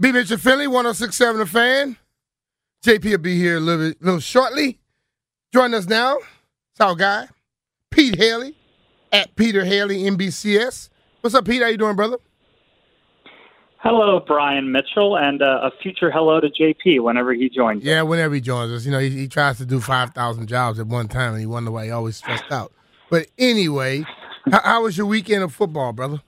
B. Mitchell Finley, 1067 The Fan. JP will be here a little, bit, little shortly. Join us now, it's our guy, Pete Hailey, at Peter Hailey NBCS. What's up, Pete? How you doing, brother? Hello, Brian Mitchell, and uh, a future hello to JP whenever he joins. Yeah, whenever he joins us. You know, he, he tries to do 5,000 jobs at one time, and he wonder why he always stressed out. But anyway, how, how was your weekend of football, brother?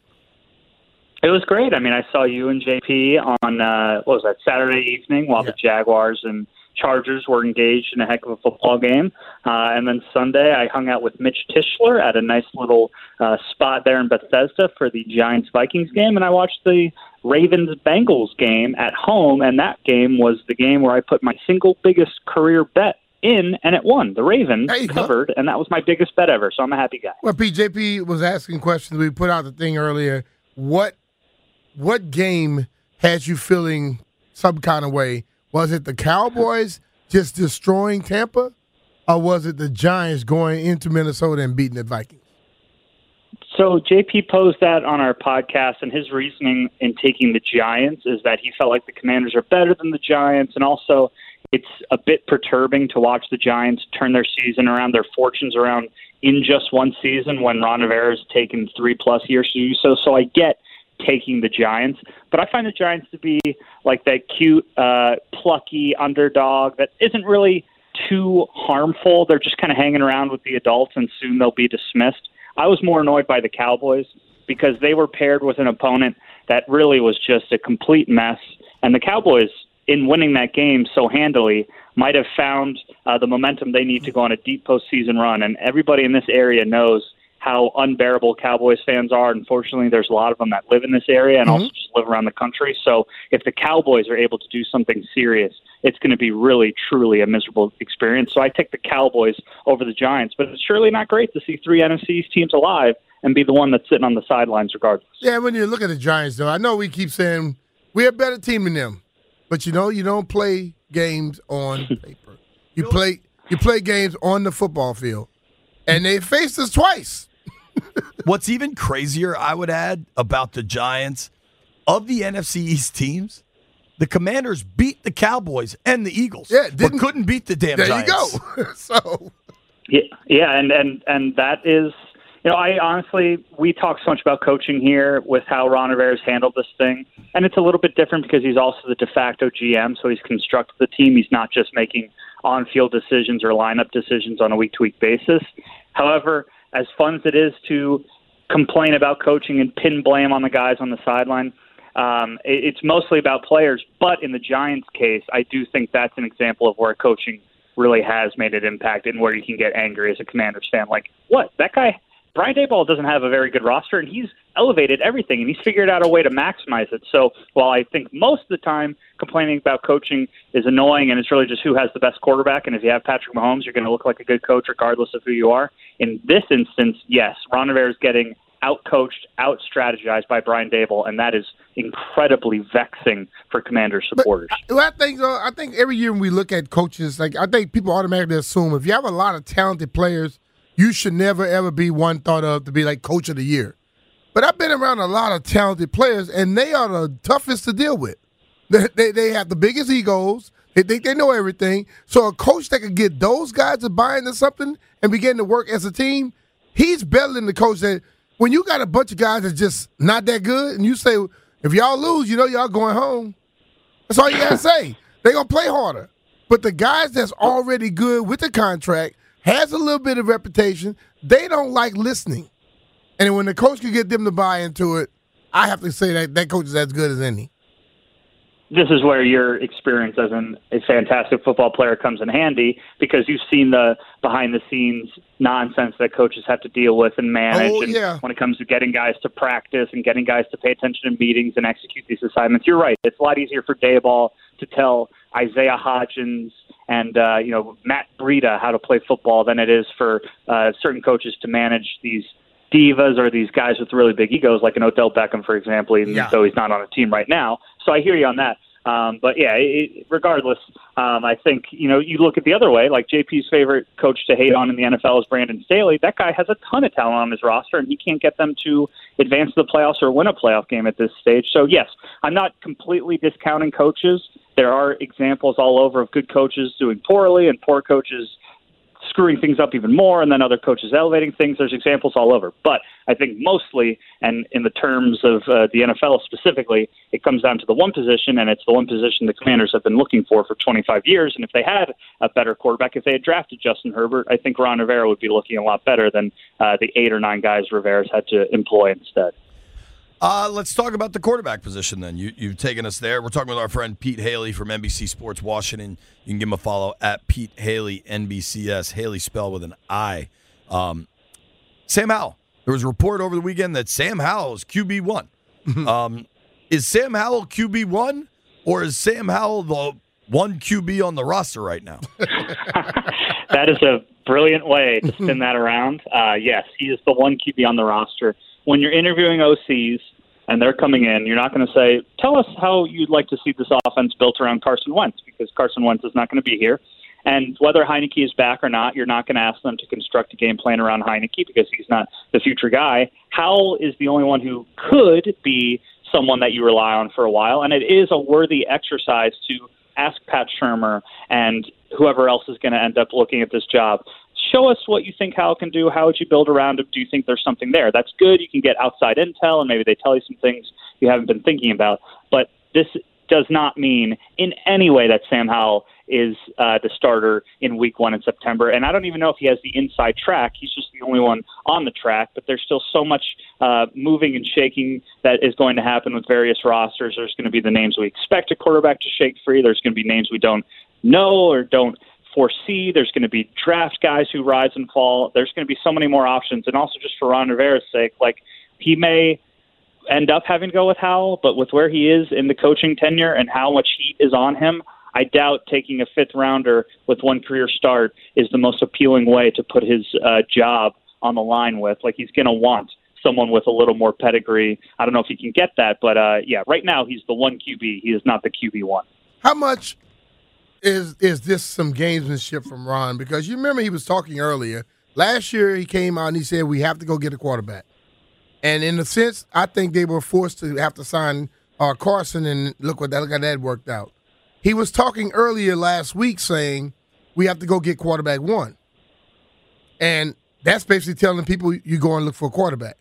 It was great. I mean, I saw you and JP on uh, what was that Saturday evening while Yeah. the Jaguars and Chargers were engaged in a heck of a football game, uh, and then Sunday I hung out with Mitch Tischler at a nice little uh, spot there in Bethesda for the Giants Vikings game, and I watched the Ravens Bengals game at home, and that game was the game where I put my single biggest career bet in, and it won. The Ravens you go. covered, and that was my biggest bet ever. So I'm a happy guy. Well, Pete, JP was asking questions. We put out the thing earlier. What what game had you feeling some kind of way? Was it the Cowboys just destroying Tampa, or was it the Giants going into Minnesota and beating the Vikings? So JP posed that on our podcast, and his reasoning in taking the Giants is that he felt like the Commanders are better than the Giants, and also it's a bit perturbing to watch the Giants turn their season around, their fortunes around in just one season when Ron Rivera has taken three plus years to do so. So I get taking the Giants, but I find the Giants to be like that cute, uh, plucky underdog that isn't really too harmful. They're just kind of hanging around with the adults, and soon they'll be dismissed. I was more annoyed by the Cowboys because they were paired with an opponent that really was just a complete mess, and the Cowboys, in winning that game so handily, might have found uh, the momentum they need to go on a deep postseason run. And everybody in this area knows how unbearable Cowboys fans are. Unfortunately, there's a lot of them that live in this area and mm-hmm. also just live around the country. So if the Cowboys are able to do something serious, it's going to be really, truly a miserable experience. So I take the Cowboys over the Giants, but it's surely not great to see three NFC teams alive and be the one that's sitting on the sidelines regardless. Yeah, when you look at the Giants, though, I know we keep saying we're a better team than them, but you know you don't play games on paper. You play you play games on the football field, and they faced us twice. What's even crazier, I would add, about the Giants, of the NFC East teams, the Commanders beat the Cowboys and the Eagles, Yeah, but didn't- couldn't beat the damn There Giants. you go. so Yeah, yeah, and and and that is, you know, I honestly we talk so much about coaching here with how Ron Rivera's handled this thing, and it's a little bit different because he's also the de facto GM, so he's constructed the team. He's not just making on-field decisions or lineup decisions on a week-to-week basis. However, as fun as it is to complain about coaching and pin blame on the guys on the sideline. Um, it, it's mostly about players, but in the Giants' case, I do think that's an example of where coaching really has made an impact and where you can get angry as a Commanders fan. Like, what? That guy, Brian Daboll, doesn't have a very good roster, and he's elevated everything, and he's figured out a way to maximize it. So while I think most of the time complaining about coaching is annoying, and it's really just who has the best quarterback, and if you have Patrick Mahomes, you're going to look like a good coach regardless of who you are. In this instance, yes, Ron Rivera is getting out-coached, out-strategized by Brian Daboll, and that is incredibly vexing for Commanders supporters. Well, I think uh, I think every year when we look at coaches, like I think people automatically assume if you have a lot of talented players, you should never ever be one thought of to be like coach of the year. But I've been around a lot of talented players, and they are the toughest to deal with. They they, they have the biggest egos. They think they know everything. So a coach that could get those guys to buy into something and begin to work as a team, he's better than the coach that when you got a bunch of guys that's just not that good, and you say if y'all lose, you know y'all going home. That's all you gotta say. They gonna play harder. But the guys that's already good with the contract has a little bit of reputation. They don't like listening, and when the coach can get them to buy into it, I have to say that that coach is as good as any. This is where your experience as an, a fantastic football player comes in handy because you've seen the behind the scenes nonsense that coaches have to deal with and manage. Oh, and yeah. when it comes to getting guys to practice and getting guys to pay attention in meetings and execute these assignments, you're right. It's a lot easier for Daboll to tell Isaiah Hodgins and uh, you know Matt Breida how to play football than it is for uh, certain coaches to manage these divas or these guys with really big egos, like an Odell Beckham, for example, even Yeah. though he's not on a team right now. So I hear you on that. Um, but yeah, it, regardless, um, I think you know you look at the other way. Like JP's favorite coach to hate on in the NFL is Brandon Staley. That guy has a ton of talent on his roster, and he can't get them to advance to the playoffs or win a playoff game at this stage. So yes, I'm not completely discounting coaches. There are examples all over of good coaches doing poorly and poor coaches screwing things up even more, and then other coaches elevating things. There's examples all over. But I think mostly, and in the terms of uh, the NFL specifically, it comes down to the one position, and it's the one position the Commanders have been looking for for 25 years. And if they had a better quarterback, if they had drafted Justin Herbert, I think Ron Rivera would be looking a lot better than uh, the eight or nine guys Rivera's had to employ instead. Uh, let's talk about the quarterback position then. You, you've taken us there. We're talking with our friend Pete Hailey from NBC Sports Washington. You can give him a follow at Pete Hailey, NBCS. Hailey spelled with an I. Um, Sam Howell. There was a report over the weekend that Sam Howell is QB1. um, is Sam Howell QB1 or is Sam Howell the one QB on the roster right now? that is a brilliant way to spin that around. Uh, yes, he is the one QB on the roster. When you're interviewing OCs and they're coming in, you're not going to say, "Tell us how you'd like to see this offense built around Carson Wentz," because Carson Wentz is not going to be here. And whether Heineke is back or not, you're not going to ask them to construct a game plan around Heineke because he's not the future guy. Howell is the only one who could be someone that you rely on for a while, and it is a worthy exercise to ask Pat Shurmur and whoever else is going to end up looking at this job. Show us what you think Howell can do. How would you build around him? Do you think there's something there? That's good. You can get outside intel, and maybe they tell you some things you haven't been thinking about. But this does not mean in any way that Sam Howell is uh, the starter in week one in September. And I don't even know if he has the inside track. He's just the only one on the track, but there's still so much uh, moving and shaking that is going to happen with various rosters. There's going to be the names we expect a quarterback to shake free, there's going to be names we don't know or don't foresee. There's going to be draft guys who rise and fall. There's going to be so many more options. And also, just for Ron Rivera's sake, like he may end up having to go with Howell, but with where he is in the coaching tenure and how much heat is on him, I doubt taking a fifth rounder with one career start is the most appealing way to put his uh, job on the line with. Like he's going to want someone with a little more pedigree. I don't know if he can get that, but uh, yeah, right now he's the one QB. He is not the QB one. How much is is this some gamesmanship from Ron? Because you remember he was talking earlier. Last year he came out and he said we have to go get a quarterback. And in a sense, I think they were forced to have to sign uh, Carson, and look what that how that worked out. He was talking earlier last week saying we have to go get quarterback one, and that's basically telling people you go and look for a quarterback.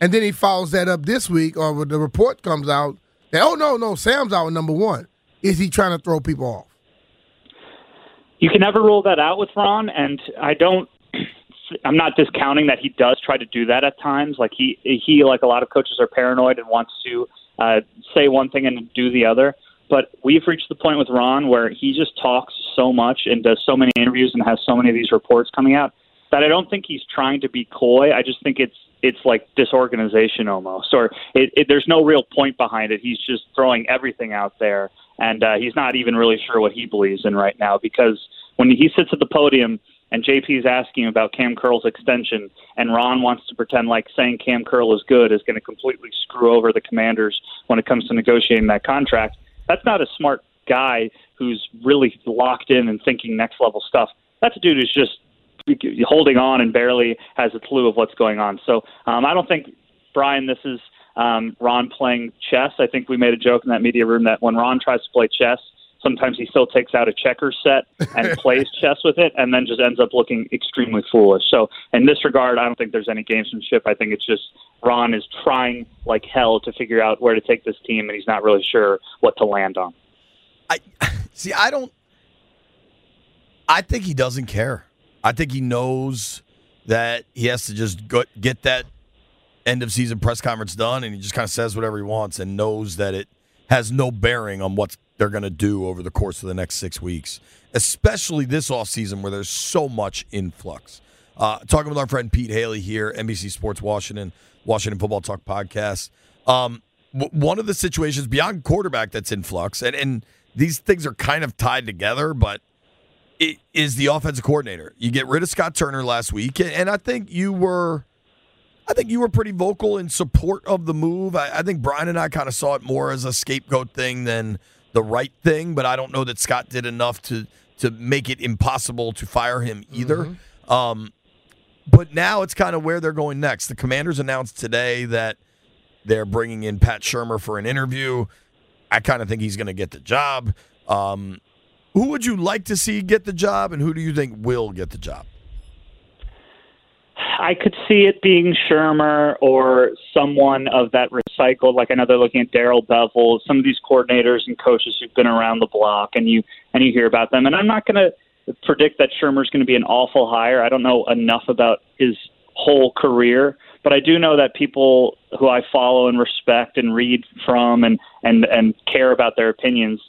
And then he follows that up this week, or the report comes out that oh no no Sam's out number one. Is he trying to throw people off? You can never rule that out with Ron, and I don't. I'm not discounting that he does try to do that at times. Like he, he, like a lot of coaches, are paranoid and wants to uh, say one thing and do the other. But we've reached the point with Ron where he just talks so much and does so many interviews and has so many of these reports coming out that I don't think he's trying to be coy. I just think it's it's like disorganization almost, or it, it, there's no real point behind it. He's just throwing everything out there, and uh, he's not even really sure what he believes in right now. Because when he sits at the podium and JP is asking about Cam Curl's extension, and Ron wants to pretend like saying Cam Curl is good is going to completely screw over the Commanders when it comes to negotiating that contract. That's not a smart guy who's really locked in and thinking next level stuff. That's a dude who's just holding on and barely has a clue of what's going on. So um, I don't think Brian, this is um, Ron playing chess. I think we made a joke in that media room that when Ron tries to play chess, sometimes he still takes out a checker set and plays chess with it, and then just ends up looking extremely foolish. So in this regard, I don't think there's any gamesmanship. I think it's just Ron is trying like hell to figure out where to take this team, and he's not really sure what to land on. I see. I don't. I think he doesn't care. I think he knows that he has to just go, get that end of season press conference done, and he just kind of says whatever he wants, and knows that it has no bearing on what they're going to do over the course of the next six weeks, especially this offseason where there's so much influx. Uh, talking with our friend Pete Hailey here, NBC Sports Washington, Washington Football Talk podcast. Um, w- one of the situations beyond quarterback that's in flux, and, and these things are kind of tied together, but it is the offensive coordinator. You get rid of Scott Turner last week, and I think you were. I think you were pretty vocal in support of the move. I, I think Brian and I kind of saw it more as a scapegoat thing than the right thing, but I don't know that Scott did enough to to make it impossible to fire him either. Mm-hmm. Um, but now it's kind of where they're going next. The Commanders announced today that they're bringing in Pat Shurmur for an interview. I kind of think he's going to get the job. Um, who would you like to see get the job, and who do you think will get the job? I could see it being Shurmur or someone of that recycled. Like I know they're looking at Darrell Bevell, some of these coordinators and coaches who've been around the block, and you and you hear about them. And I'm not going to predict that Shurmur's going to be an awful hire. I don't know enough about his whole career, but I do know that people who I follow and respect and read from and and and care about their opinions,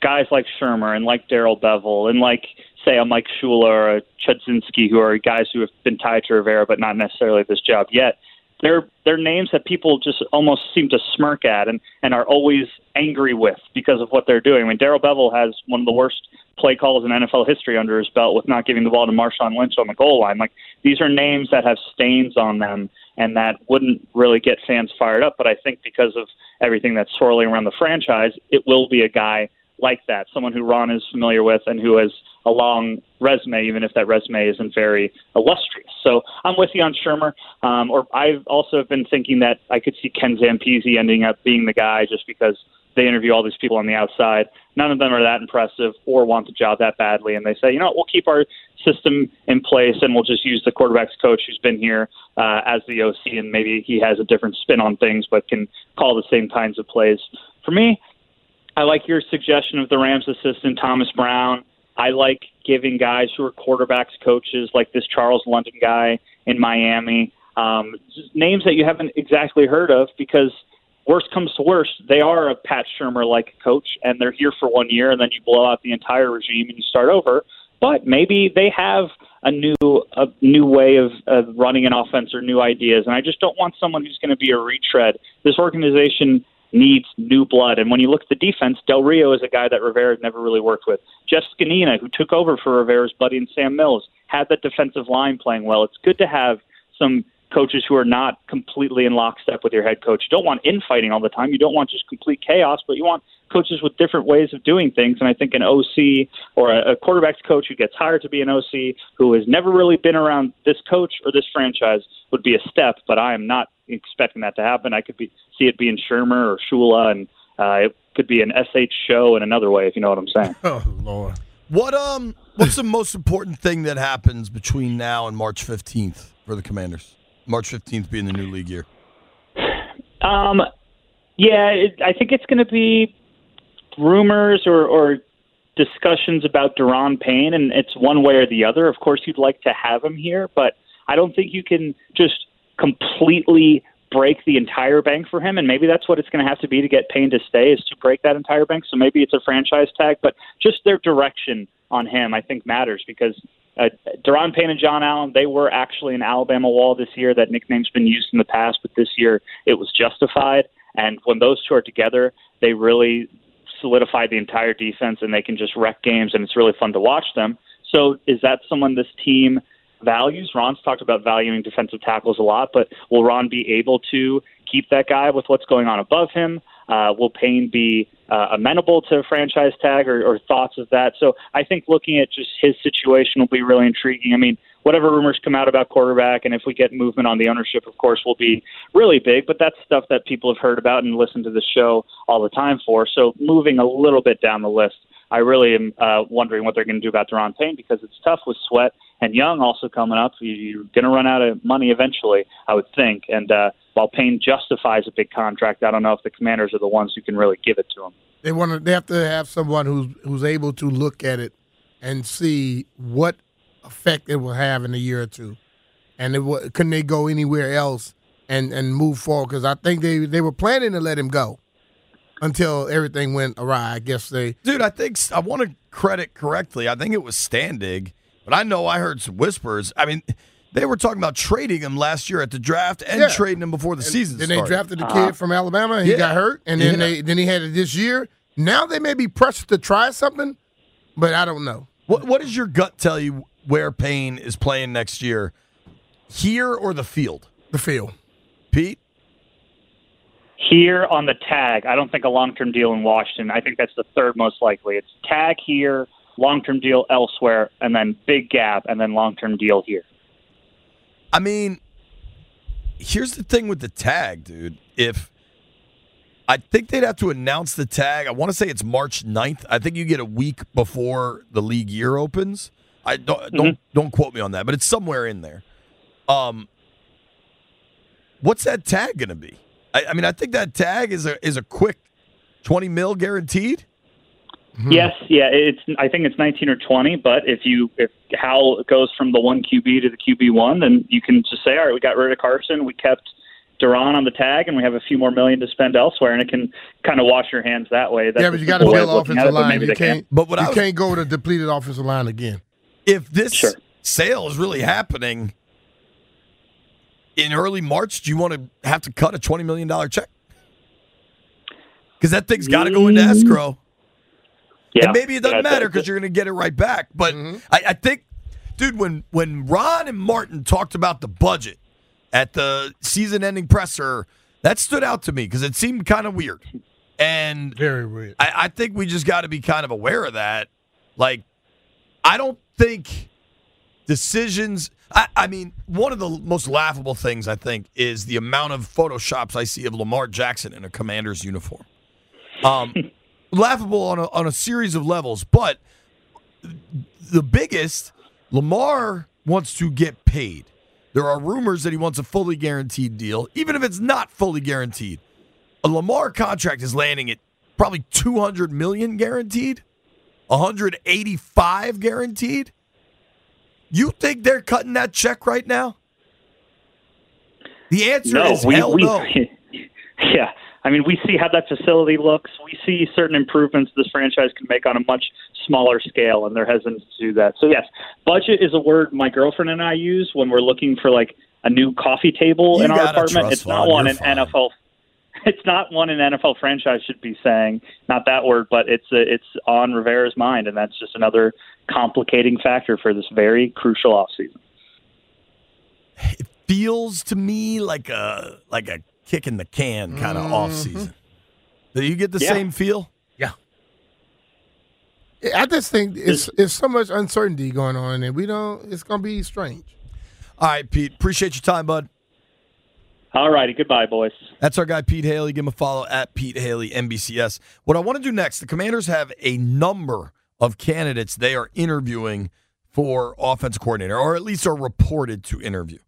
guys like Shurmur and like Darrell Bevell and like say a Mike Shula or a Chudzinski, who are guys who have been tied to Rivera but not necessarily this job yet. They're they're names that people just almost seem to smirk at and and are always angry with because of what they're doing. I mean, Darrell Bevell has one of the worst play calls in NFL history under his belt with not giving the ball to Marshawn Lynch on the goal line. Like these are names that have stains on them and that wouldn't really get fans fired up. But I think because of everything that's swirling around the franchise, it will be a guy like that, someone who Ron is familiar with and who has a long resume, even if that resume isn't very illustrious. So I'm with you on Shurmur. Um, or I've also been thinking that I could see Ken Zampese ending up being the guy just because they interview all these people on the outside. None of them are that impressive or want the job that badly, and they say, you know, we'll keep our system in place and we'll just use the quarterbacks coach who's been here uh, as the OC, and maybe he has a different spin on things, but can call the same kinds of plays. For me, I like your suggestion of the Rams assistant Thomas Brown. I like giving guys who are quarterbacks coaches, like this Charles London guy in Miami, um, names that you haven't exactly heard of because worst comes to worst, they are a Pat Shurmur like coach, and they're here for one year, and then you blow out the entire regime and you start over. But maybe they have a new a new way of, of running an offense or new ideas, and I just don't want someone who's going to be a retread. This organization needs new blood. And when you look at the defense, Del Rio is a guy that Rivera never really worked with. Jeff Zgonina, who took over for Rivera's buddy and Sam Mills, had that defensive line playing well. It's good to have some coaches who are not completely in lockstep with your head coach. You don't want infighting all the time. You don't want just complete chaos, but you want coaches with different ways of doing things. And I think an OC or a, a quarterback's coach who gets hired to be an OC who has never really been around this coach or this franchise would be a step. But I am not expecting that to happen. I could be see it being Shurmur or Shula, and uh, it could be an SH show in another way, if you know what I'm saying. Oh Lord. What um what's the most important thing that happens between now and March 15th for the Commanders? March 15th being the new league year. Um yeah, it, I think it's going to be rumors or, or discussions about Daron Payne, and it's one way or the other. Of course, you'd like to have him here, but I don't think you can just completely break the entire bank for him, and maybe that's what it's going to have to be to get Payne to stay is to break that entire bank. So maybe it's a franchise tag, but just their direction on him, I think, matters because uh, Daron Payne and John Allen, they were actually an Alabama wall this year. That nickname's been used in the past, but this year it was justified. And when those two are together, they really solidify the entire defense, and they can just wreck games, and it's really fun to watch them. So is that someone this team – values. Ron's talked about valuing defensive tackles a lot, but will Ron be able to keep that guy with what's going on above him? Uh, will Payne be uh, amenable to a franchise tag or, or thoughts of that? So I think looking at just his situation will be really intriguing. I mean, whatever rumors come out about quarterback, and if we get movement on the ownership, of course, will be really big. But that's stuff that people have heard about and listened to the show all the time for. So moving a little bit down the list, I really am uh, wondering what they're going to do about Daron Payne because it's tough with Sweat and Young also coming up. You're going to run out of money eventually, I would think. And uh, while Payne justifies a big contract, I don't know if the Commanders are the ones who can really give it to him. They want to. They have to have someone who's who's able to look at it and see what effect it will have in a year or two, and it, can they go anywhere else and and move forward? Because I think they they were planning to let him go. Until everything went awry. I guess they. Dude, I think I want to credit correctly. I think it was Standig, but I know I heard some whispers. I mean, they were talking about trading him last year at the draft and Yeah. trading him before the season Then started. they drafted the kid uh-huh. from Alabama. He Yeah. got hurt, and then Yeah. they then he had it this year. Now they may be pressured to try something, but I don't know. What What does your gut tell you where Payne is playing next year? Here or the field? The field. Pete? Here on the tag, I don't think a long term deal in Washington. I think that's the third most likely. It's tag here, long term deal elsewhere, and then big gap, and then long term deal here. I mean, here's the thing with the tag, dude. If I think they'd have to announce the tag, I want to say it's March 9th. I think you get a week before the league year opens. I don't don't don't quote me on that, but it's somewhere in there. Um, what's that tag going to be? I, I mean, I think that tag is a is a quick twenty mil guaranteed. Hmm. Yes, yeah, it's. I think it's 19 or 20. But if you if Howell goes from the one QB to the QB one, then you can just say, all right, we got rid of Carson, we kept Daron on the tag, and we have a few more million to spend elsewhere, and it can kind of wash your hands that way. That's yeah, but you got to build of looking offensive it, but line. maybe You can't. But what you I was- can't go to a depleted offensive line again. If this Sure. sale is really happening in early March, do you want to have to cut a twenty million dollar check? Because that thing's got to go into escrow. Yeah, and maybe it doesn't Yeah, matter because you're going to get it right back. But I, I think, dude, when when Ron and Martin talked about the budget at the season-ending presser, that stood out to me because it seemed kind of weird. And Very weird. I, I think we just got to be kind of aware of that. Like, I don't think decisions. I, I mean, one of the most laughable things I think is the amount of photoshops I see of Lamar Jackson in a Commander's uniform. Um, laughable on a, on a series of levels, but the biggest, Lamar wants to get paid. There are rumors that he wants a fully guaranteed deal, even if it's not fully guaranteed. A Lamar contract is landing at probably 200 million guaranteed, 185 guaranteed. You think they're cutting that check right now? The answer no, is we, hell we, no. Yeah, I mean, we see how that facility looks. We see certain improvements this franchise can make on a much smaller scale, and they're hesitant to do that. So yes, budget is a word my girlfriend and I use when we're looking for like a new coffee table You in our apartment. It's not one an. NFL. It's not one an NFL franchise should be saying. Not that word, but it's a, it's on Rivera's mind, and that's just another complicating factor for this very crucial offseason. It feels to me like a like a kick in the can kind of mm-hmm. off season. Do you get the Yeah. same feel? Yeah. I just think it's it's so much uncertainty going on, and we don't. It's gonna be strange. All right, Pete. Appreciate your time, bud. All righty, goodbye, boys. That's our guy, Pete Hailey. Give him a follow at Pete Hailey, NBCS. What I want to do next, the Commanders have a number of candidates they are interviewing for offensive coordinator, or at least are reported to interview.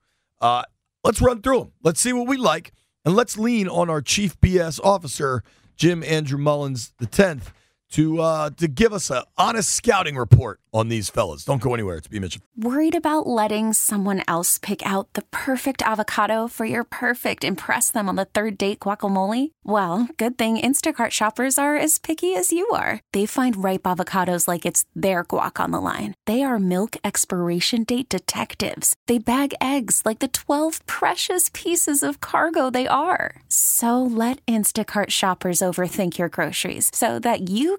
Uh, let's run through them. Let's see what we like, and let's lean on our chief BS officer, Jim Andrew Mullins, the 10th, to uh, to give us an honest scouting report on these fellas. Don't go anywhere. It's B. Mitchell. Worried about letting someone else pick out the perfect avocado for your perfect impress them on the third date guacamole? Well, good thing Instacart shoppers are as picky as you are. They find ripe avocados like it's their guac on the line. They are milk expiration date detectives. They bag eggs like the 12 precious pieces of cargo they are. So let Instacart shoppers overthink your groceries so that you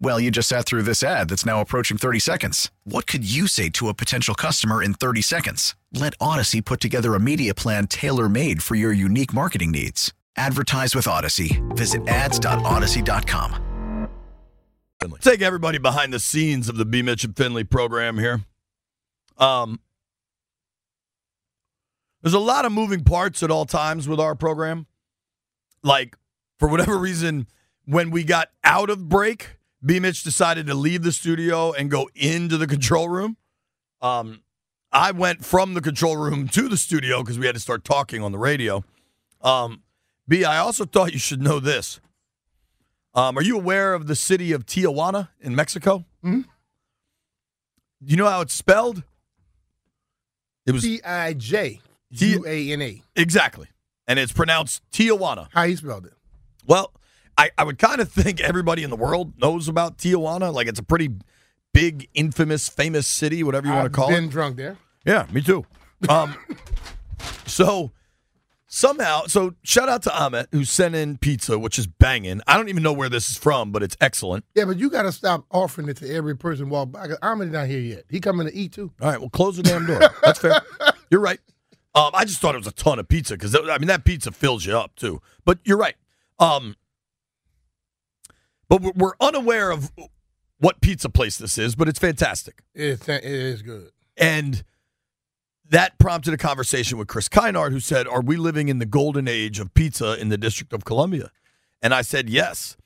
Well, you just sat through this ad that's now approaching 30 seconds. What could you say to a potential customer in 30 seconds? Let Odyssey put together a media plan tailor made for your unique marketing needs. Advertise with Odyssey. Visit ads.odyssey.com. Take everybody behind the scenes of the B. Mitch and Finley program here. Um, there's a lot of moving parts at all times with our program. Like, for whatever reason, when we got out of break, B. Mitch decided to leave the studio and go into the control room. Um, I went from the control room to the studio because we had to start talking on the radio. Um, B, I also thought you should know this. Um, are you aware of the city of Tijuana in Mexico? Mm-hmm. Do you know how it's spelled? It was T I J U A N A. exactly, and it's pronounced Tijuana. How he spelled it? Well, I, I would kind of think everybody in the world knows about Tijuana. Like it's a pretty big, infamous, famous city, whatever you want to call been it. drunk there. Yeah, me too. Um, so somehow, so shout out to Ahmet who sent in pizza, which is banging. I don't even know where this is from, but it's excellent. Yeah, but you got to stop offering it to every person. 'cause Ahmed not here yet. He coming to eat too. All right, well, close the damn door. That's fair. You're right. Um, I just thought it was a ton of pizza because I mean that pizza fills you up too. But you're right. Um, but we're- unaware of what pizza place this is, but it's fantastic. It's, it is good. And that prompted a conversation with Chris Kinard, who said, Are we living in the golden age of pizza in the District of Columbia? And I said, Yes.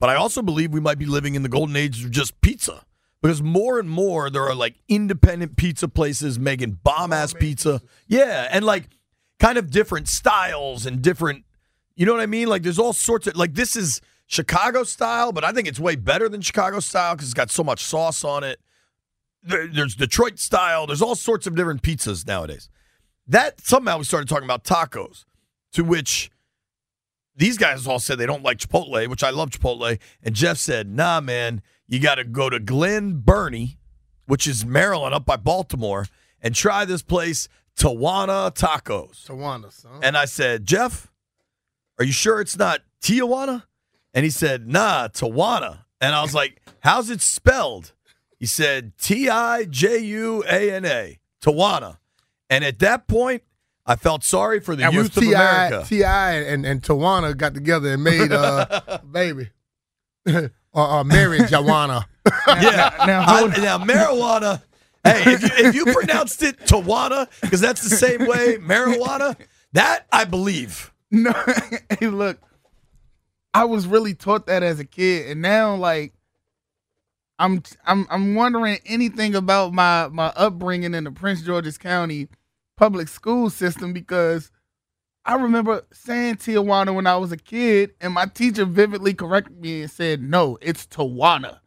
But I also believe we might be living in the golden age of just pizza. Because more and more there are like independent pizza places making bomb ass pizza. Yeah. And like kind of different styles and different, you know what I mean? Like there's all sorts of, like this is Chicago style, but I think it's way better than Chicago style because it's got so much sauce on it there's Detroit style. There's all sorts of different pizzas nowadays. That somehow we started talking about tacos, to which these guys all said they don't like Chipotle, which I love Chipotle. And Jeff said, nah, man, you got to go to Glen Burnie, which is Maryland up by Baltimore, and try this place, Tawana Tacos. Tawana, son. And I said, Jeff, are you sure it's not Tijuana? And he said, nah, Tawana. And I was like, how's it spelled? He said, T I J U A N A, Tawana. And at that point, I felt sorry for the that was youth of America. Ti and and Tawana got together and made uh baby. or, or Mary Jawana. yeah. now, I- now, marijuana. Hey, if you, if you pronounced it Tawana, because that's the same way marijuana, that I believe. No, hey, look, I was really taught that as a kid, and now like I'm I'm I'm wondering anything about my my upbringing in the Prince George's County public school system because I remember saying Tijuana when I was a kid, and my teacher vividly corrected me and said, "No, it's Tawana."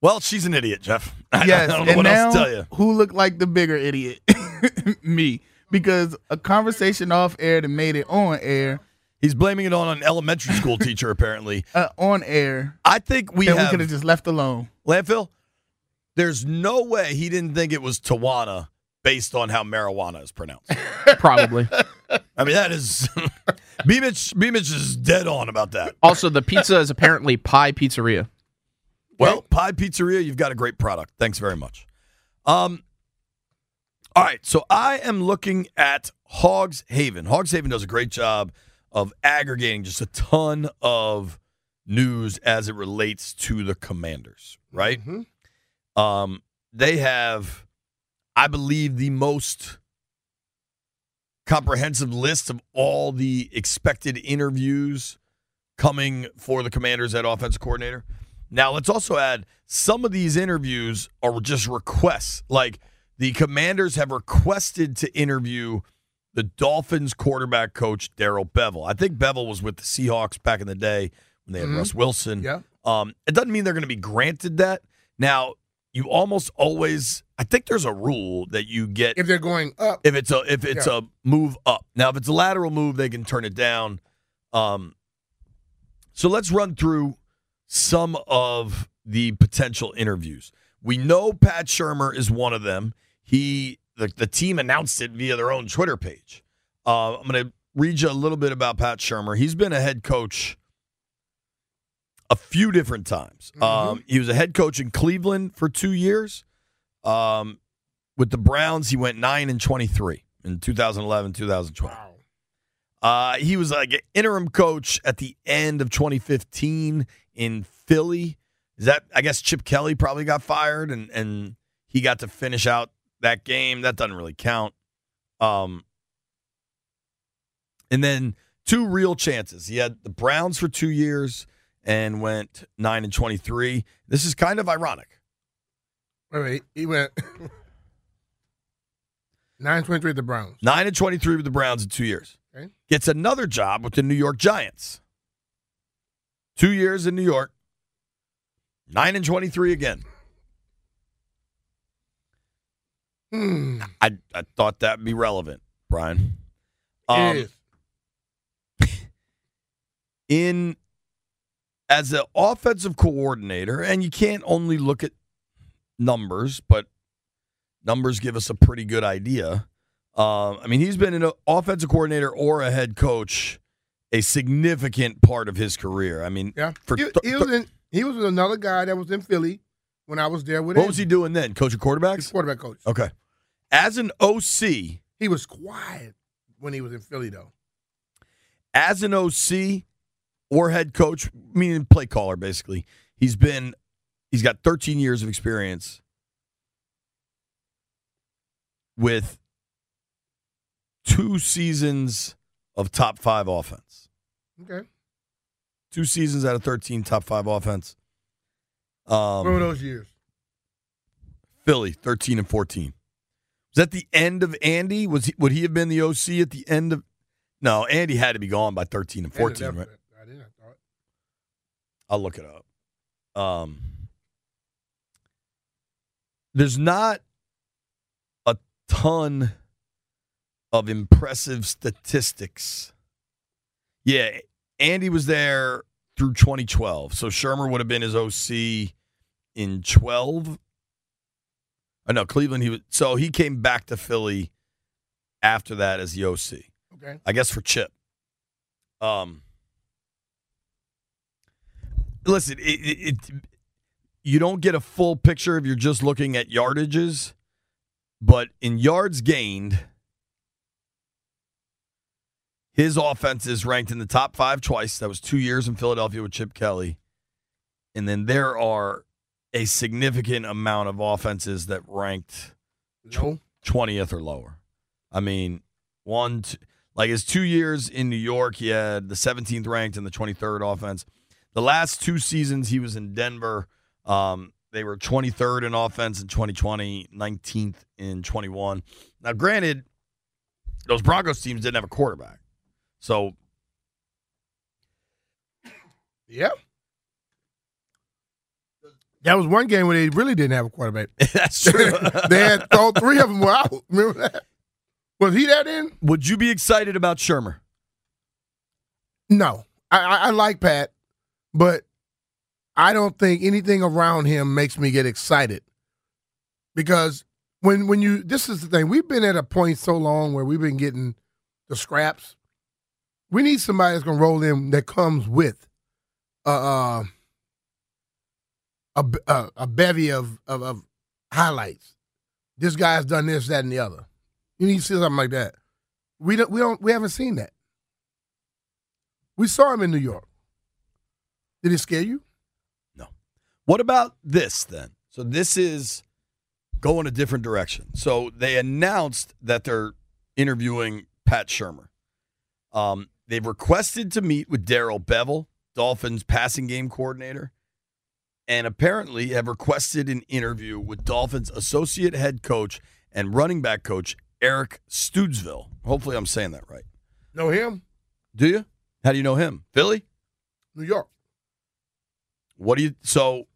Well, she's an idiot, Jeff. I, Yes, I don't know and what now else to tell you. who looked like the bigger idiot? me, because a conversation off air that made it on air, He's blaming it on an elementary school teacher, apparently. uh, on air, I think we that we could have just left alone. landfill. There's no way he didn't think it was Tawana based on how marijuana is pronounced. Probably. I mean, that is Beamich. Beamich is dead on about that. Also, the pizza is apparently Pi Pizzeria. Well, Pi Pizzeria, you've got a great product. Thanks very much. Um, all right, so I am looking at Hogs Haven. Hogs Haven does a great job of aggregating just a ton of news as it relates to the Commanders. Right? Um, they have, I believe, the most comprehensive list of all the expected interviews coming for the Commanders at offensive coordinator. Now, let's also add some of these interviews are just requests. Like the Commanders have requested to interview the Dolphins quarterback coach Darrell Bevell. I think Bevell was with the Seahawks back in the day when they had Russ Wilson. Yeah. Um, it doesn't mean they're going to be granted that. Now, you almost always, I think there's a rule that you get If they're going up, if it's a if it's Yeah. a move up. Now, if it's a lateral move, they can turn it down. Um, so let's run through some of the potential interviews. We know Pat Shurmur is one of them. He the, the team announced it via their own Twitter page. Uh, I'm going to read you a little bit about Pat Shurmur. He's been a head coach a few different times. Um, he was a head coach in Cleveland for two years. Um, with the Browns, he went nine and twenty three in 2011, 2012. Uh, he was like an interim coach at the end of 2015 in Philly. Is that I guess Chip Kelly probably got fired and and he got to finish out that game. That doesn't really count. Um, and then two real chances. He had the Browns for two years, and went nine and twenty three. This is kind of ironic. Wait, wait. He went nine twenty three at the Browns. Nine and twenty three with the Browns in two years. Okay. Gets another job with the New York Giants. Two years in New York. Nine and twenty three again. Hmm. I I thought that'd be relevant, Brian. Um, it is. in as an offensive coordinator, and you can't only look at numbers, but numbers give us a pretty good idea. Um, I mean, he's been an offensive coordinator or a head coach a significant part of his career. I mean, Yeah. for he, he was in, he was another guy that was in Philly when I was there with what him. What was he doing then? Coaching He's quarterbacks? quarterback coach. Okay. As an OC, He was quiet when he was in Philly though. as an OC or head coach, meaning play caller, basically, he's been he's got 13 years of experience with two seasons of top five offense. Okay. Two seasons out of 13 top five offense. What were Um, those years? Philly, 13 and 14. Was that the end of Andy? Was he, would he have been the OC at the end of? No, Andy had to be gone by 13 and 14, Ended right? I didn't. I thought. I'll look it up. Um, there's not a ton of impressive statistics. Yeah, Andy was there through 2012, so Shurmur would have been his OC in 12. I know Cleveland. He was so he came back to Philly after that as the OC. Okay. I guess for Chip. Um, listen, it, it, it you don't get a full picture if you're just looking at yardages, but in yards gained, his offense is ranked in the top five twice. That was two years in Philadelphia with Chip Kelly, and then there are a significant amount of offenses that ranked No. 20th or lower. I mean, one, t- like his two years in New York, he had the 17th ranked and the 23rd offense. The last two seasons he was in Denver, um, they were 23rd in offense in 2020, 19th in 21. Now, granted, those Broncos teams didn't have a quarterback. So, Yeah. That was one game where they really didn't have a quarterback. that's true. they had all three of them were out. Remember that? Was he that in? Would you be excited about Shurmur? No. I, I, I like Pat, but I don't think anything around him makes me get excited. Because when when you this is the thing, we've been at a point so long where we've been getting the scraps. We need somebody that's gonna roll in that comes with uh, uh a, a a bevy of, of of highlights. This guy's done this, that, and the other. You need to see something like that. We don't we don't we haven't seen that. We saw him in New York. Did it scare you? No. What about this then? So this is going a different direction. So they announced that they're interviewing Pat Shurmur. Um, they've requested to meet with Darrell Bevell, Dolphins passing game coordinator, and apparently have requested an interview with Dolphins associate head coach and running back coach Eric Studesville. Hopefully, I'm saying that right. Know him? Do you? How do you know him? Philly? New York. What do you? So,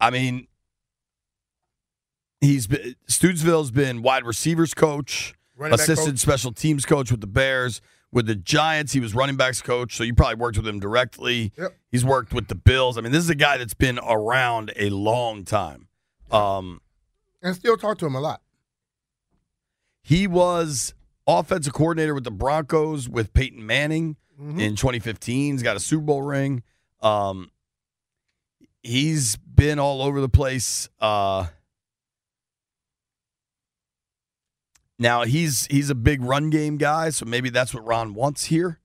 I mean, he's been Studesville's been wide receivers coach, Running assistant coach. special teams coach with the Bears. With the Giants, he was running backs coach, so you probably worked with him directly. Yep. He's worked with the Bills. I mean, this is a guy that's been around a long time. Um, And still talk to him a lot. he was offensive coordinator with the Broncos with Peyton Manning Mhm. in 2015. He's got a Super Bowl ring. Um, he's been all over the place. Uh, now he's he's a big run game guy, so maybe that's what Ron wants here.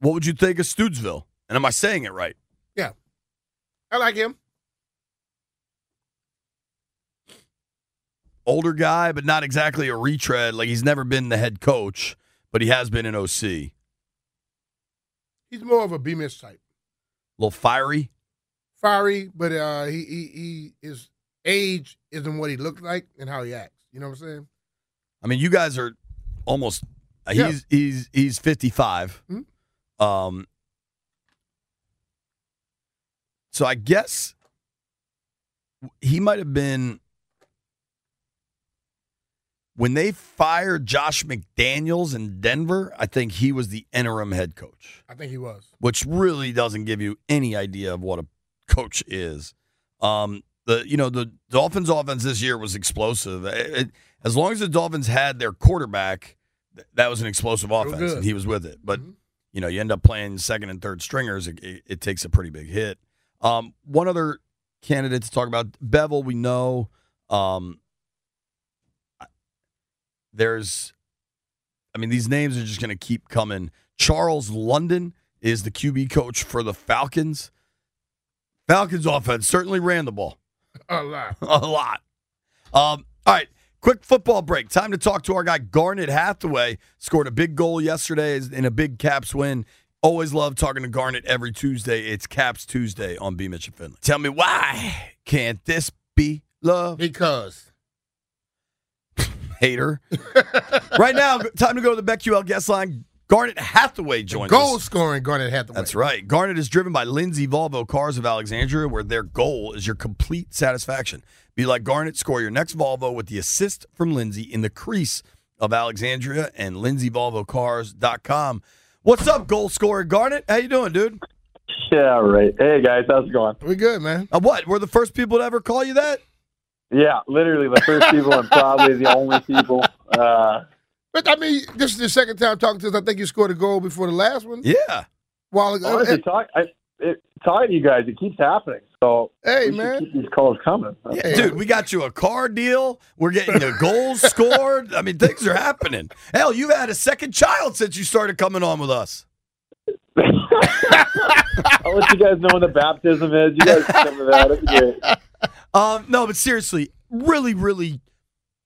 What would you think of Studesville? And am I saying it right? Yeah, I like him. Older guy, but not exactly a retread. Like he's never been the head coach, but he has been an OC. He's more of a B-Miss type. A little fiery. Fiery, but uh, he, he he his age isn't what he looked like and how he acts. You know what I'm saying? I mean, you guys are almost. uh, Yeah. He's he's he's 55. Mhm. Um. So I guess he might have been when they fired Josh McDaniels in Denver. I think he was the interim head coach. I think he was. which really doesn't give you any idea of what a coach is. Um, the you know the Dolphins' offense this year was explosive. It- it- as long as the Dolphins had their quarterback, th- that was an explosive offense, and he was with it. But Mhm. you know, you end up playing second and third stringers, it, it, it takes a pretty big hit. Um, one other candidate to talk about, Bevell. We know. Um, there's, I mean, these names are just going to keep coming. Charles London is the QB coach for the Falcons. Falcons offense certainly ran the ball A lot. a lot. Um, all right, quick football break. Time to talk to our guy Garnet Hathaway. Scored a big goal yesterday in a big Caps win. Always love talking to Garnet every Tuesday. It's Caps Tuesday on B Mitch and Finley. Tell me why can't this be love? Because Hater. right now, time to go to the BetQL guest line. Garnet Hathaway joins goal us. Goal scoring Garnet Hathaway. That's right. Garnet is driven by Lindsay Volvo Cars of Alexandria, where their goal is your complete satisfaction. Be like Garnet, score your next Volvo with the assist from Lindsay in the crease of Alexandria and lindsayvolvocars.com. What's up, goal scorer Garnet? How you doing, dude? Yeah, right. Hey guys, how's it going? We good, man. Uh, what? We're the first people to ever call you that? Yeah, literally the first people and probably the only people. Uh, But I mean, this is the second time talking to us. I think you scored a goal before the last one. Yeah. While ago. honestly, talk, I, it, talking to you guys, it keeps happening. So Hey, we man. keep these calls coming. Yeah, dude, we got you a car deal. We're getting the goals scored. I mean, things are happening. Hell, you've had a second child since you started coming on with us. I'll let you guys know when the baptism is. You guys come to that. It'd be great. Um, no, but seriously, really, really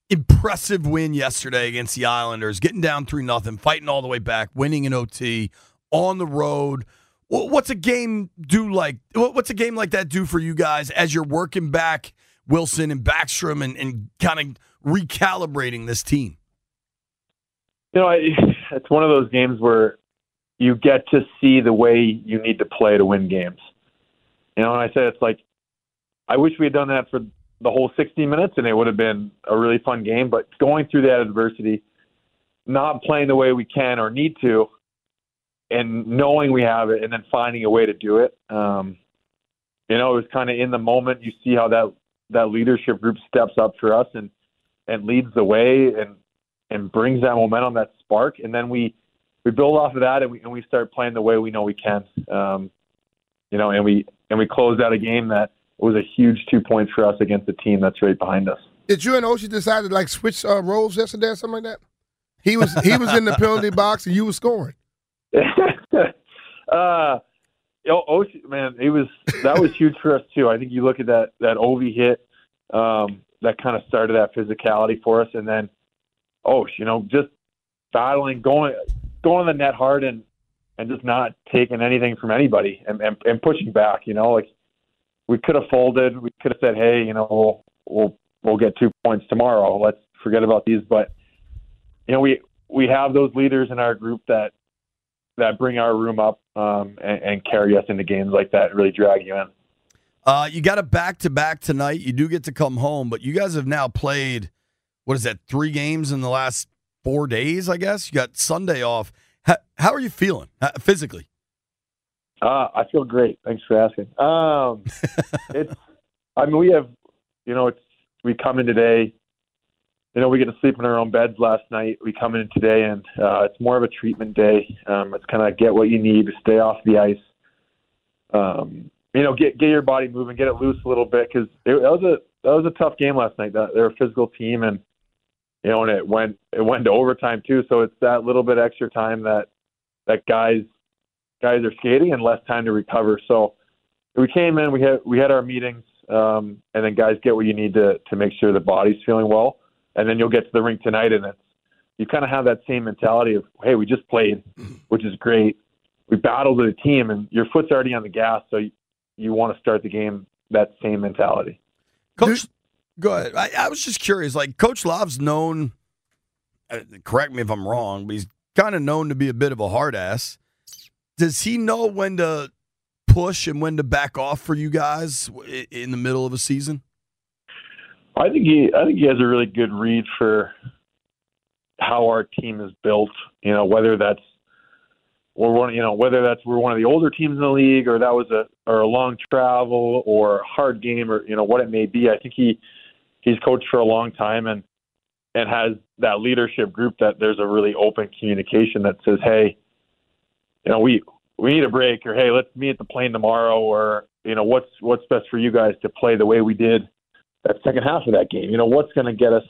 impressive win yesterday against the Islanders, getting down three nothing, fighting all the way back, winning in OT on the road. Wh- What's a game do like? What's a game like that do for you guys as you're working back Wilson and Backstrom and, and kind of recalibrating this team? You know, I, it's one of those games where you get to see the way you need to play to win games. You know, and I say it's like, I wish we had done that for the whole 60 minutes and it would have been a really fun game. But going through that adversity, not playing the way we can or need to, and knowing we have it and then finding a way to do it. Um, you know, it was kind of in the moment. You see how that that leadership group steps up for us and and leads the way and and brings that momentum, that spark, and then we we build off of that and we and we start playing the way we know we can. Um, you know, and we and we close out a game that was a huge two points for us against a team that's right behind us. Did you and Oshie decide to like switch uh, roles yesterday or something like that? He was he was in the penalty box and you were scoring. uh, oh, Oshie, man, it was that was huge for us too. I think you look at that that Ovi hit um, that kind of started that physicality for us, and then oh, you know, just battling, going going the net hard, and and just not taking anything from anybody, and and, and pushing back. You know, like we could have folded, we could have said, hey, you know, we'll we'll we'll get two points tomorrow. Let's forget about these, but you know, we we have those leaders in our group that that bring our room up um, and, and carry us into games like that, really drag you in. Uh, you got a back to back tonight. You do get to come home, but you guys have now played what is that? Three games in the last four days, I guess. You got Sunday off. How, how are you feeling uh, physically? Uh, I feel great. Thanks for asking. Um, it's, I mean, we have, you know, it's we come in today. You know, we get to sleep in our own beds last night. We come in today, and uh, it's more of a treatment day. Um, it's kind of get what you need stay off the ice. Um, you know, get get your body moving, get it loose a little bit because that was a that was a tough game last night. That they're a physical team, and you know, and it went it went to overtime too. So it's that little bit extra time that that guys guys are skating and less time to recover. So we came in, we had we had our meetings, um, and then guys get what you need to to make sure the body's feeling well, and then you'll get to the rink tonight, and it's you kind of have that same mentality of hey, we just played, which is great, we battled with a team, and your foot's already on the gas, so you, you want to start the game that same mentality. Coach, go ahead. I, I was just curious. Like Coach Lavi's known. Uh, correct me if I'm wrong, but he's kind of known to be a bit of a hard ass. Does he know when to push and when to back off for you guys in the middle of a season? I think he I think he has a really good read for how our team is built. You know, whether that's we're one you know, whether that's we're one of the older teams in the league or that was a or a long travel or a hard game or you know, what it may be. I think he he's coached for a long time and and has that leadership group that there's a really open communication that says, Hey, you know, we we need a break or hey, let's meet at the plane tomorrow or you know, what's what's best for you guys to play the way we did that second half of that game. You know, what's going to get us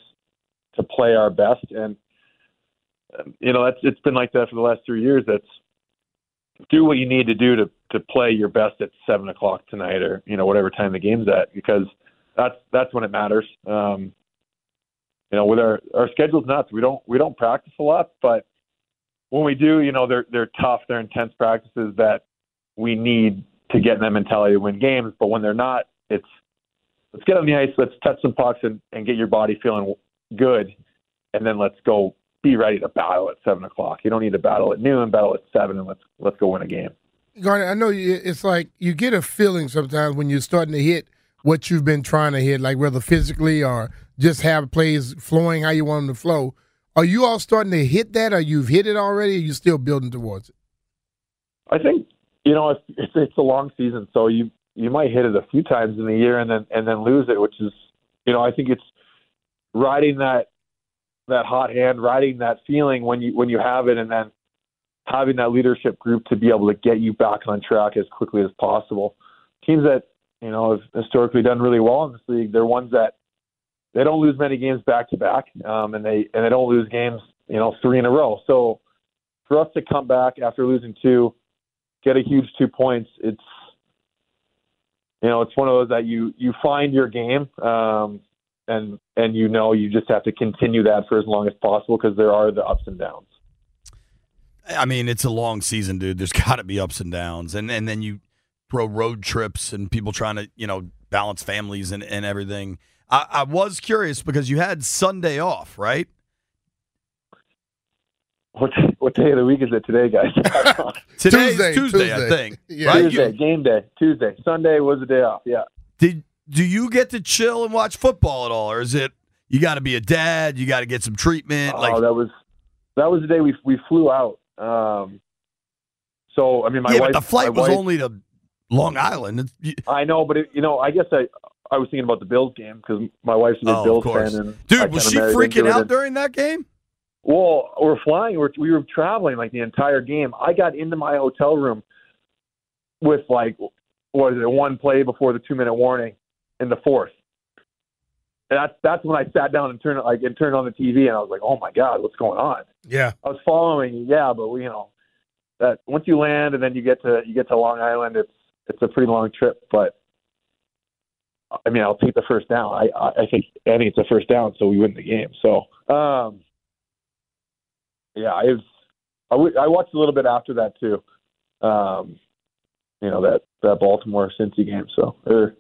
to play our best? And um, you know, that's it's been like that for the last three years. That's do what you need to do to to play your best at seven o'clock tonight, or you know, whatever time the game's at, because that's that's when it matters. Um, you know, with our our schedule's nuts. We don't we don't practice a lot, but when we do, you know, they're they're tough, they're intense practices that we need to get in that mentality to win games. But when they're not, it's let's get on the ice, let's touch some pucks and, and get your body feeling good, and then let's go be ready to battle at seven o'clock. You don't need to battle at noon, battle at seven, and let's let's go win a game. Garnet, I know you, it's like you get a feeling sometimes when you're starting to hit what you've been trying to hit, like whether physically or just have plays flowing how you want them to flow. Are you all starting to hit that, or you've hit it already? Or you still building towards it? I think you know it's, it's it's a long season, so you you might hit it a few times in the year and then and then lose it, which is you know I think it's riding that that hot hand, riding that feeling when you when you have it, and then having that leadership group to be able to get you back on track as quickly as possible. Teams that you know have historically done really well in this league, they're ones that they don't lose many games back to back, um, and they and they don't lose games you know three in a row. So for us to come back after losing two, get a huge two points, it's you know it's one of those that you you find your game. Um, and and you know you just have to continue that for as long as possible because there are the ups and downs. I mean, it's a long season, dude. There's got to be ups and downs, and and then you throw road trips and people trying to you know balance families and and everything. I, I was curious because you had Sunday off, right? What what day of the week is it today, guys? Today's Tuesday, Tuesday, I think. Yeah. Right? Tuesday, You- game day. Tuesday, Sunday was the day off. Yeah. did do you get to chill and watch football at all, or is it you got to be a dad, you got to get some treatment? oh, like, that was that was the day we we flew out. Um, so I mean, my yeah, wife. but the flight was wife- only to Long Island. It's, you, I know, but it, you know, I guess I I was thinking about the Bills game because my wife's a big Oh, of Bills course. fan, and dude, was she freaking out and- during that game? Well, we're flying. We're, we were traveling like the entire game. I got into my hotel room with like what is it? One play before the two minute warning in the fourth. And that's that's when I sat down and turned like and turned on the TV and I was like, oh my god, what's going on? Yeah. I was following, yeah, but you know that once you land and then you get to you get to Long Island, it's it's a pretty long trip, but. I mean, I'll take the first down. I I I think I think it's a first down, so we win the game. So, um, yeah, I was, I, w- I watched a little bit after that too. Um, you know that that Baltimore Cincy game. So, er,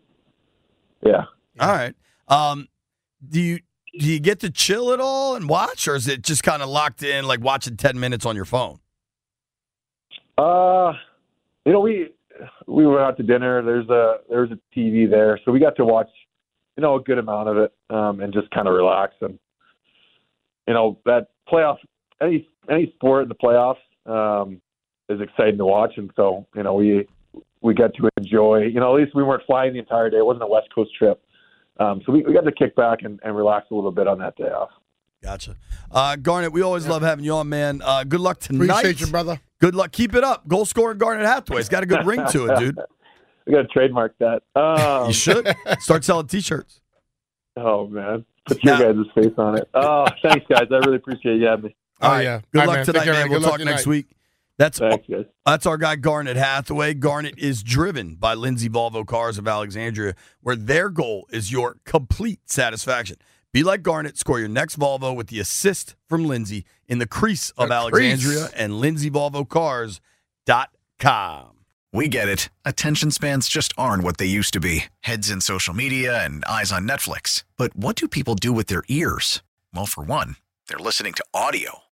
yeah, All right. Um, do you do you get to chill at all and watch, or is it just kind of locked in, like watching ten minutes on your phone? uh, you know we we went out to dinner. There's a there's a TV there, so we got to watch you know a good amount of it um, and just kind of relax and you know that playoff any any sport in the playoffs um, is exciting to watch, and so you know we we got to enjoy. You know, at least we weren't flying the entire day. It wasn't a West Coast trip, um, so we, we got to kick back and, and relax a little bit on that day off. Gotcha. Uh, Garnet, we always love having you on, man. Uh, good luck tonight. Appreciate you, brother. Good luck. Keep it up. Goal scoring Garnet Hathaway. It's got a good ring to it, dude. We got to trademark that. Um, You should start selling T-shirts. Oh man, put your Now- guys' face on it. Oh, thanks guys. I really appreciate you having me. Oh, All right. yeah. Good All right, luck man. tonight, man. man. We'll talk next week. That's Thanks guys. That's our guy Garnet Hathaway. Garnet is driven by Lindsay Volvo Cars of Alexandria, where their goal is your complete satisfaction. Be like Garnet, score your next Volvo with the assist from Lindsay in the crease of The Alexandria crease. and LindsayVolvoCars.com. Audacy.com. We get it. Attention spans just aren't what they used to be heads in social media and eyes on Netflix. But what do people do with their ears? Well, for one, they're listening to audio.